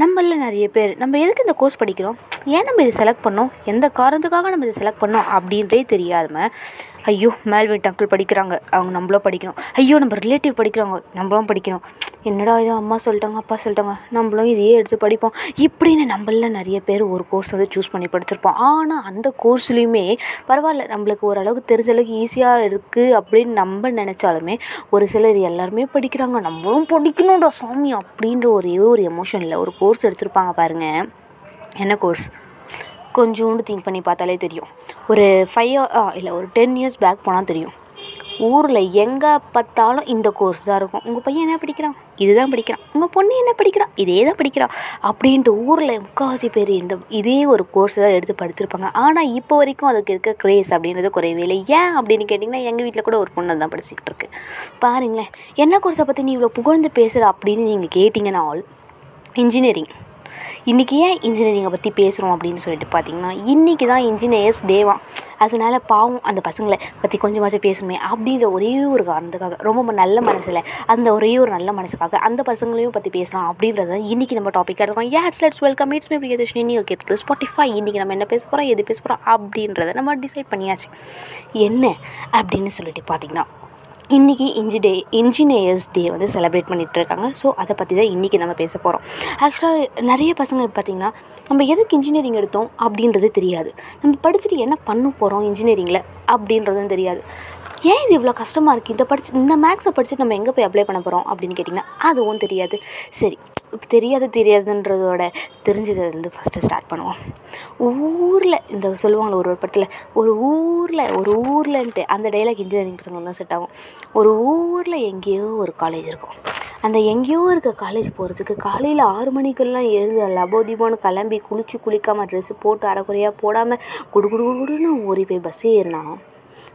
நம்மள நிறைய பேர் நம்ம எதுக்கு இந்த கோர்ஸ் படிக்கிறோம்? ஏன் நம்ம இதை செலக்ட் பண்ணோம்? எந்த காரணத்துக்காக நம்ம இதை செலக்ட் பண்ணோம்? அப்படின்றே தெரியாதம ஐயோ மேல் அங்கிள் படிக்கிறாங்க அவங்க நம்மளும் படிக்கணும். ஐயோ நம்ம ரிலேட்டிவ் படிக்கிறாங்க நம்மளும் படிக்கணும். என்னடா இது அம்மா சொல்லிட்டாங்க அப்பா சொல்லிட்டாங்க. நம்மளும் இதையே எடுத்து படிப்போம். இப்படின்னு நம்மள நிறைய பேர் ஒரு கோர்ஸ் வந்து சூஸ் பண்ணி படிச்சிருப்போம். ஆனால் அந்த கோர்ஸ்லேயுமே பரவாயில்ல. நம்மளுக்கு ஓரளவுக்கு தெரிஞ்ச அளவுக்கு ஈஸியாக இருக்குது அப்படின்னு நம்ம நினச்சாலுமே ஒரு சிலர் எல்லாருமே படிக்கிறாங்க. நம்மளும் படிக்கணும்டா சாமி அப்படின்ற ஒரே ஒரு எமோஷனில் ஒரு கோர்ஸ் எடுத்திருப்பாங்க பாருங்க. என்ன கோர்ஸ் கொஞ்சோண்டு திங்க் பண்ணி பார்த்தாலே தெரியும். ஒரு ஃபைவ் இல்லை ஒரு டென் இயர்ஸ் பேக் போனால் தெரியும். ஊரில் எங்கே பார்த்தாலும் இந்த கோர்ஸ் தான் இருக்கும். உங்கள் பையன் என்ன படிக்கிறான்? இதுதான் படிக்கிறான். உங்கள் பொண்ணு என்ன படிக்கிறான் இதே தான் படிக்கிறான் அப்படின்ட்டு ஊரில் முக்கால்வாசி பேர் இந்த இதே ஒரு கோர்ஸ் தான் எடுத்து படிச்சிருப்பாங்க ஆனால் இப்போ வரைக்கும் அதுக்கு இருக்க க்ரேஸ் அப்படின்றது குறையவே இல்லை. ஏன் அப்படின்னு கேட்டிங்கன்னா எங்கள் வீட்டில் கூட ஒரு பொண்ணு தான் படிச்சுக்கிட்டு இருக்கு. பாருங்களேன் என்ன கோர்ஸை பற்றி நீ இவ்வளோ புகழ்ந்து பேசுகிற அப்படின்னு நீங்கள் கேட்டிங்கன்னா இன்ஜினியரிங் இன்றைக்கி ஏன் இன்ஜினியரிங்கை பற்றி பேசுகிறோம் அப்படின்னு சொல்லிட்டு பார்த்தீங்கன்னா இன்றைக்கி தான் இன்ஜினியர்ஸ் டேவாம் அதனால பாவம் அந்த பசங்களை பற்றி கொஞ்சமாச்சும் பேசுமே அப்படின்ற ஒரே ஒரு காரணத்துக்காக ரொம்ப நல்ல மனசில் அந்த ஒரே ஒரு நல்ல மனசுக்காக அந்த பசங்களையும் பற்றி பேசலாம் அப்படின்றத இன்றைக்கி நம்ம டாபிக் எடுக்கிறோம் ஏட்ஸ் let's welcome it's me Priyadharshini நீங்கள் கேட்குறது ஸ்பாட்டிஃபை இன்றைக்கி நம்ம என்ன பேச போகிறோம் எது பேச போகிறோம் அப்படின்றத நம்ம டிசைட் பண்ணியாச்சு. என்ன அப்படின்னு சொல்லிட்டு பார்த்தீங்கன்னா இன்றைக்கி இன்ஜிடே இன்ஜினியர்ஸ் டே வந்து செலிப்ரேட் பண்ணிகிட்டு இருக்காங்க ஸோ அதை பற்றி தான் இன்றைக்கி நம்ம பேச போகிறோம் ஆக்சுவலாக நிறைய பசங்க பார்த்திங்கன்னா நம்ம எதுக்கு இன்ஜினியரிங் எடுத்தோம் அப்படின்றது தெரியாது. நம்ம படிச்சுட்டு என்ன பண்ண போகிறோம் இன்ஜினியரிங்கில் அப்படின்றதும் தெரியாது. ஏன் இது இவ்வளோ கஷ்டமாக இருக்குது இதை படிச்சு இந்த மேக்ஸை படிச்சுட்டு நம்ம எங்கே போய் அப்ளை பண்ண போகிறோம் அப்படின்னு கேட்டிங்கன்னா அதுவும் தெரியாது. சரி தெரியாது தெரியாதுன்றதோட தெரிஞ்சதுலேருந்து ஃபஸ்ட்டு ஸ்டார்ட் பண்ணுவோம். ஊரில் இந்த சொல்லுவாங்களே ஒரு ஒரு படத்தில் ஒரு ஊரில் ஒரு ஊர்லன்ட்டு அந்த டைலாக் இன்ஜினியரிங் பசங்க தான் செட் ஆகும். ஒரு ஊரில் எங்கேயோ ஒரு காலேஜ் இருக்கும். அந்த எங்கேயோ இருக்க காலேஜ் போகிறதுக்கு காலையில் ஆறு மணிக்கெல்லாம் எழுந்து லபோதிபோன்னு கிளம்பி குளிச்சு குளிக்காமல் ட்ரெஸ்ஸு போட்டு அரைக்குறையாக போடாமல் குடு குடு குடுன்னு ஓடி போய் பஸ் ஏறினா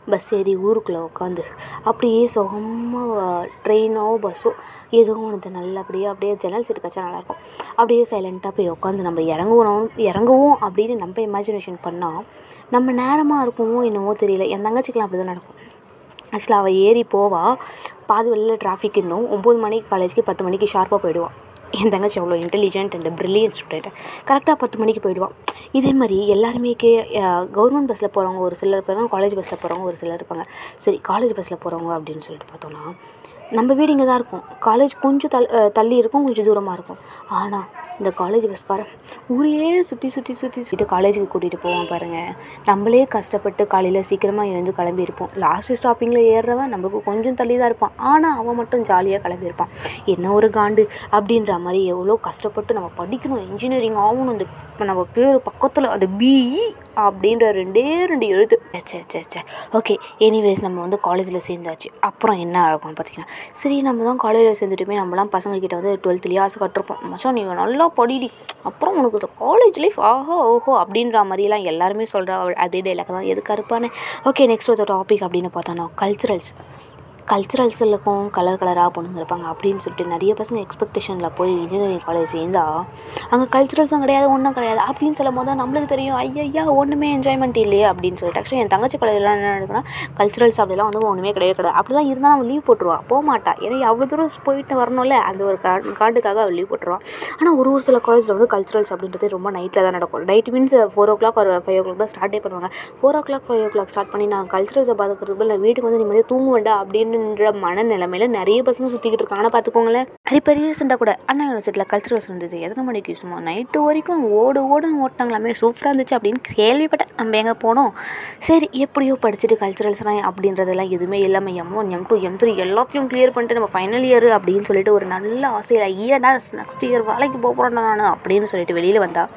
பஸ் ஏறி ஊருக்குள்ளே உட்காந்து அப்படியே சுகமாக ட்ரெயினோ பஸ்ஸோ ஏதோ ஒன்று நல்லபடியாக அப்படியே ஜன்னல் சீட்டு கச்சா நல்லாயிருக்கும் அப்படியே சைலண்ட்டாக போய் உட்காந்து நம்ம இறங்குவோம் இறங்குவோம் அப்படின்னு நம்ம இமேஜினேஷன் பண்ணால் நம்ம நேரமாக இருக்குமோ என்னவோ தெரியல. என் தங்கச்சிக்கெலாம் அப்படி தான் நடக்கும் ஆக்சுவலாக அவள் ஏறி போவா பாதி வழியில் டிராஃபிக் இன்னும் ஒம்பது மணிக்கு காலேஜுக்கு பத்து மணிக்கு ஷார்ப்பாக போயிடுவாள் என் தங்கச்சி அவ்வளோ இன்டெலிஜென்ட் அண்ட் ப்ரில்லியன்ட் ஸ்டூடெண்ட் கரெக்டாக பத்து மணிக்கு போயிடுவான் இதே மாதிரி எல்லாருமே கே கவர்மெண்ட் பஸ்ஸில் போகிறவங்க ஒரு சிலர் இருப்பாங்க காலேஜ் பஸ்ஸில் போகிறவங்க ஒரு சிலர் இருப்பாங்க. சரி காலேஜ் பஸ்ஸில் போகிறவங்க அப்படின்னு சொல்லிட்டு பார்த்தோன்னா நம்ம வீடு இங்கே தான் இருக்கும். காலேஜ் கொஞ்சம் தள் தள்ளி இருக்கும் கொஞ்சம் தூரமாக இருக்கும். ஆனால் இந்த காலேஜ் பஸ்காரன் ஊரையே சுற்றி சுற்றி சுற்றி சுற்றி காலேஜுக்கு கூட்டிகிட்டு போவான் பாருங்கள் நம்மளே கஷ்டப்பட்டு காலையில் சீக்கிரமாக எழுந்து கிளம்பியிருப்போம் லாஸ்ட் ஸ்டாப்பிங்கில் ஏறுறவன் நமக்கு கொஞ்சம் தள்ளி தான் இருப்பான். ஆனால் அவன் மட்டும் ஜாலியாக கிளம்பியிருப்பான் என்ன ஒரு காண்டு அப்படின்ற மாதிரி எவ்வளோ கஷ்டப்பட்டு நம்ம படிக்கணும் இன்ஜினியரிங் ஆகணும் இந்த நம்ம பேர் பக்கத்தில் அந்த பிஇ அப்படின்ற ரெண்டே ரெண்டு எழுத்து. சே சே சே ஓகே எனிவேஸ் நம்ம வந்து காலேஜில் சேர்ந்தாச்சு. அப்புறம் என்ன ஆகும் பார்த்தீங்கன்னா சரி நம்ம தான் காலேஜில் சேர்ந்துட்டுமே நம்மலாம் பசங்க கிட்ட வந்து டுவெல்த்துலேயே ஆசை கட்டிருப்போம். மச்சம் நீங்கள் நல்லா படிடி. அப்புறம் உனக்கு காலேஜ் லைஃப் ஆஹோ ஓஹோ அப்படின்ற மாதிரிலாம் எல்லாருமே சொல்கிறா அதே டைலாக் தான். எது கருப்பானே ஓகே நெக்ஸ்ட் ஒரு டாபிக் அப்படின்னு பார்த்தோன்னா கல்ச்சுரல்ஸ் கல்ச்சுரல்ஸுக்கும் கலர் கலராக பொண்ணுங்க இருப்பாங்க அப்படின்னு சொல்லிட்டு நிறைய பசங்க எக்ஸ்பெக்டேஷனில் போய் இன்ஜினியரிங் காலேஜ் சேர்ந்தா அங்கே கல்ச்சுரல்ஸும் கிடையாது ஒன்றும் கிடையாது அப்படின்னு சொல்லும் போது தான் நம்மளுக்கு தெரியும் ஐயா ஒன்றுமே என்ஜாய்மெண்ட் இல்லையே அப்படின்னு சொல்லிட்டு. ஆக்சுவலி என் தங்கச்சி காலேஜில் என்ன நடக்குன்னா கல்ச்சுரல்ஸ் அப்படிலாம் வந்து ஒன்றுமே கிடையவே கிடையாது. அப்படி தான் இருந்தால் அவன் லீவ் போட்டுருவா. போக மாட்டா. ஏன்னா அவ்வளோ தூரம் போயிட்டு வரணும்ல அந்த ஒரு கா காண்டுக்காக அவள் லீவ் போட்டுருவான் ஆனால் ஒரு ஒரு சில காலேஜில் வந்து கல்ச்சுரல்ஸ் அப்படின்றது ரொம்ப நைட்டில் தான் நடக்கும். Night means four o'clock ஒரு ஃபைவ் ஓ கிளாக் தான் ஸ்டார்ட்டே பண்ணுவாங்க. Four o'clock five o'clock start பண்ணி நான் கல்ச்சுரல்ஸை பார்த்துக்கிறதுக்கு நான் வீட்டுக்கு வந்து நிம்மதியாக தூங்குவேண்டா அப்படின்னு அப்படின்ற மனநிலைமையில நிறைய பசங்க சுற்றிக்கிட்டு இருக்காங்கன்னா பார்த்துக்கோங்களேன் நிறைய பெரிய ரீசெண்டாக கூட அண்ணா யூனிவர்சிட்டியில் கல்ச்சுரல்ஸ் இருந்தது. எத்தனை மணிக்கு சும்மா நைட்டு வரைக்கும் ஓடு ஓடு ஓட்டினாங்களாமே சூப்பராக இருந்துச்சு அப்படின்னு கேள்விப்பட்டேன். நம்ம எங்கே போனோம்? சரி எப்படியோ படிச்சுட்டு கல்ச்சுரல்ஸ்லாம் அப்படின்றதெல்லாம் எதுவுமே இல்லாமல் M one M two M three எல்லாத்தையும் கிளியர் பண்ணிட்டு நம்ம ஃபைனல் இயர் அப்படின்னு சொல்லிட்டு ஒரு நல்ல ஆசையில் ஐயடா நெக்ஸ்ட் இயர் வேலைக்கு போக நான் அப்படின்னு சொல்லிட்டு வெளியில் வந்தால்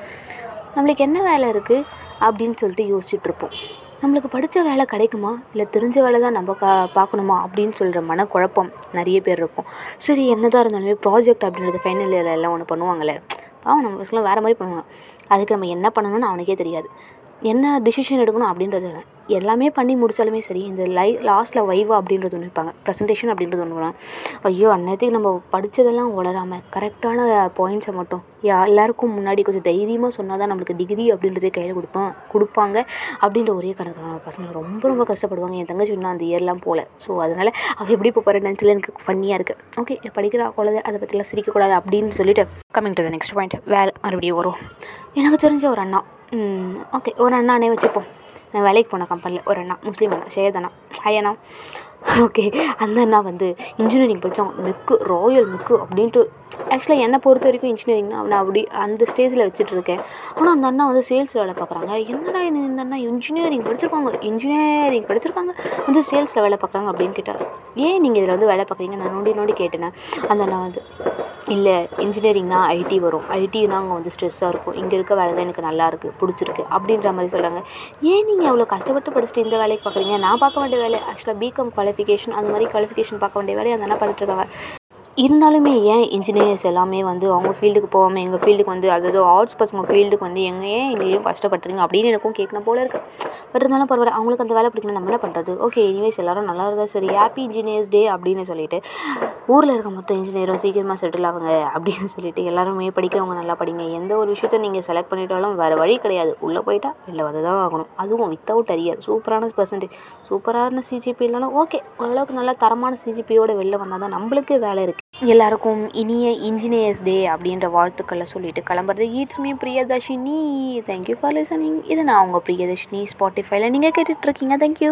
நம்மளுக்கு என்ன வேலை இருக்குது அப்படின்னு சொல்லிட்டு யோசிச்சுட்ருப்போம் நம்மளுக்கு படித்த வேலை கிடைக்குமா? இல்லை தெரிஞ்ச வேலை தான் நம்ம கா பார்க்கணுமா? அப்படின்னு சொல்கிற மனக்குழப்பம் நிறைய பேர் இருக்கும். சரி என்னதான் இருந்தாலுமே ப்ராஜெக்ட் அப்படின்றது ஃபைனல் இயரில் எல்லாம் ஒன்று பண்ணுவாங்கள்ல பாவம் நம்ம பசங்களாம் வேறு மாதிரி பண்ணுவாங்க. அதுக்கு நம்ம என்ன பண்ணணும்னு அவனுக்கே தெரியாது. என்ன டிசிஷன் எடுக்கணும் அப்படின்றது எல்லாமே பண்ணி முடித்தாலுமே சரி இந்த லை லாஸ்ட்டில் வைவா அப்படின்றது ஒன்று இருப்பாங்க ப்ரெசன்டேஷன் அப்படின்றது ஒன்று வரும் ஐயோ அந்நேரத்துக்கு நம்ம படித்ததெல்லாம் உளராமல் கரெக்டான பாயிண்ட்ஸை மட்டும் யா எல்லாருக்கும் முன்னாடி கொஞ்சம் தைரியமாக சொன்னால் தான் நம்மளுக்கு டிகிரி அப்படின்றதே கையில் கொடுப்போம் கொடுப்பாங்க அப்படின்ற ஒரே காரணத்துக்காக பசங்க ரொம்ப ரொம்ப கஷ்டப்படுவாங்க. என் தங்கச்சி இன்னும் அந்த இயர்லாம் போகல ஸோ அதனால் அவள் எப்படி இப்போ போகிற எனக்கு ஃபன்னியாக இருக்குது ஓகே படிக்கிற குழந்தை அதை பற்றிலாம் சிரிக்கக்கூடாது அப்படின்னு சொல்லிட்டு coming to the next point வேலை மறுபடியும் வரும். எனக்கு தெரிஞ்ச ஒரு அண்ணா. ஓகே ஒரு அண்ணானே வச்சுப்போம். நான் வேலைக்கு போன கம்பெனியில் ஒரு அண்ணா முஸ்லீம் அண்ணா ஷேத் அண்ணா அண்ணா ஓகே அந்த அண்ணா வந்து இன்ஜினியரிங் படித்தவங்க மிக்கு ராயல் மிக்கு அப்படின்ட்டு ஆக்சுவலாக என்னை பொறுத்த வரைக்கும் இன்ஜினியரிங்னா நான் அப்படி அந்த ஸ்டேஜில் வச்சுட்டு இருக்கேன். ஆனால் அந்த அண்ணா வந்து சேல்ஸில் வேலை பார்க்குறாங்க. என்னடா இந்த இந்த அண்ணா இன்ஜினியரிங் படிச்சிருக்காங்க இன்ஜினியரிங் படிச்சிருக்காங்க வந்து சேல்ஸில் வேலை பார்க்குறாங்க அப்படின்னு கேட்டார். ஏன் நீங்கள் இதில் வந்து வேலை பார்க்குறீங்க? நான் நோண்டி நோண்டி கேட்டேனே. அந்த அண்ணா வந்து இல்லை இன்ஜினியரிங்னா ஐடி வரும். ஐடினா அங்கே வந்து ஸ்ட்ரெஸ்ஸாக இருக்கும். இங்கே இருக்க வேலை தான் எனக்கு நல்லாயிருக்கு பிடிச்சிருக்கு அப்படின்ற மாதிரி சொல்கிறாங்க ஏன் நீங்கள் அவ்வளோ கஷ்டப்பட்டு படிச்சுட்டு இந்த வேலைக்கு பார்க்குறீங்க? நான் பார்க்க வேண்டிய வேலை ஆக்சுவலாக பிகாம் காலேஜ் குவாலிஃபிகேஷன் அந்த மாதிரி குவாலிஃபிகேஷன் பார்க்க வேண்டிய வேலையை அந்த அண்ணா பார்த்துட்ருக்காங்க இருந்தாலுமே ஏன் இன்ஜினியர்ஸ் எல்லாமே வந்து அவங்க ஃபீல்டுக்கு போகாமல் எங்கள் ஃபீல்டுக்கு வந்து அதாவது ஆர்ட்ஸ் பசங்க ஃபீல்டுக்கு வந்து எங்கே ஏன் எங்கேயும் கஷ்டப்படுத்துறீங்க அப்படின்னு எனக்கும் கேட்கணும் போல இருக்குது பட் இருந்தாலும் பரவாயில்ல அவங்களுக்கு அந்த வேலை பிடிக்கணும் நம்ம என்ன பண்ணுறது ஓகே எனிவேஸ் எல்லாரும் நல்லா இருந்தா சரி. ஹாப்பி இன்ஜினியர்ஸ் டே அப்படின்னு சொல்லிட்டு ஊரில் இருக்க மொத்த இன்ஜினியரும் சீக்கிரமாக செட்டில் ஆகுங்க அப்படின்னு சொல்லிட்டு எல்லாருமே படிக்கிறவங்க நல்லா படிங்க. எந்த ஒரு விஷயத்த நீங்கள் செலக்ட் பண்ணிட்டாலும் வேறு வழி கிடையாது. உள்ளே போயிட்டா வெளில வந்து தான் ஆகணும். அதுவும் வித்தவுட் அரியர் சூப்பரான பர்சன்டேஜ் சூப்பரான சிஜிபி இல்லைனாலும் ஓகே ஓரளவுக்கு நல்ல தரமான சிஜிபியோட வெளில வந்தால் தான் நம்மளுக்கு வேலை இருக்குது எல்லாருக்கும் இனிய இன்ஜினியர்ஸ் டே அப்படின்ற வாழ்த்துக்களை சொல்லிட்டு கிளம்புறது. It's me Priyadharshini. Thank you for listening இது நான் உங்கள் பிரியதர்ஷினி ஸ்பாட்டிஃபைல நீங்கள் கேட்டுட்ருக்கீங்க தேங்க்யூ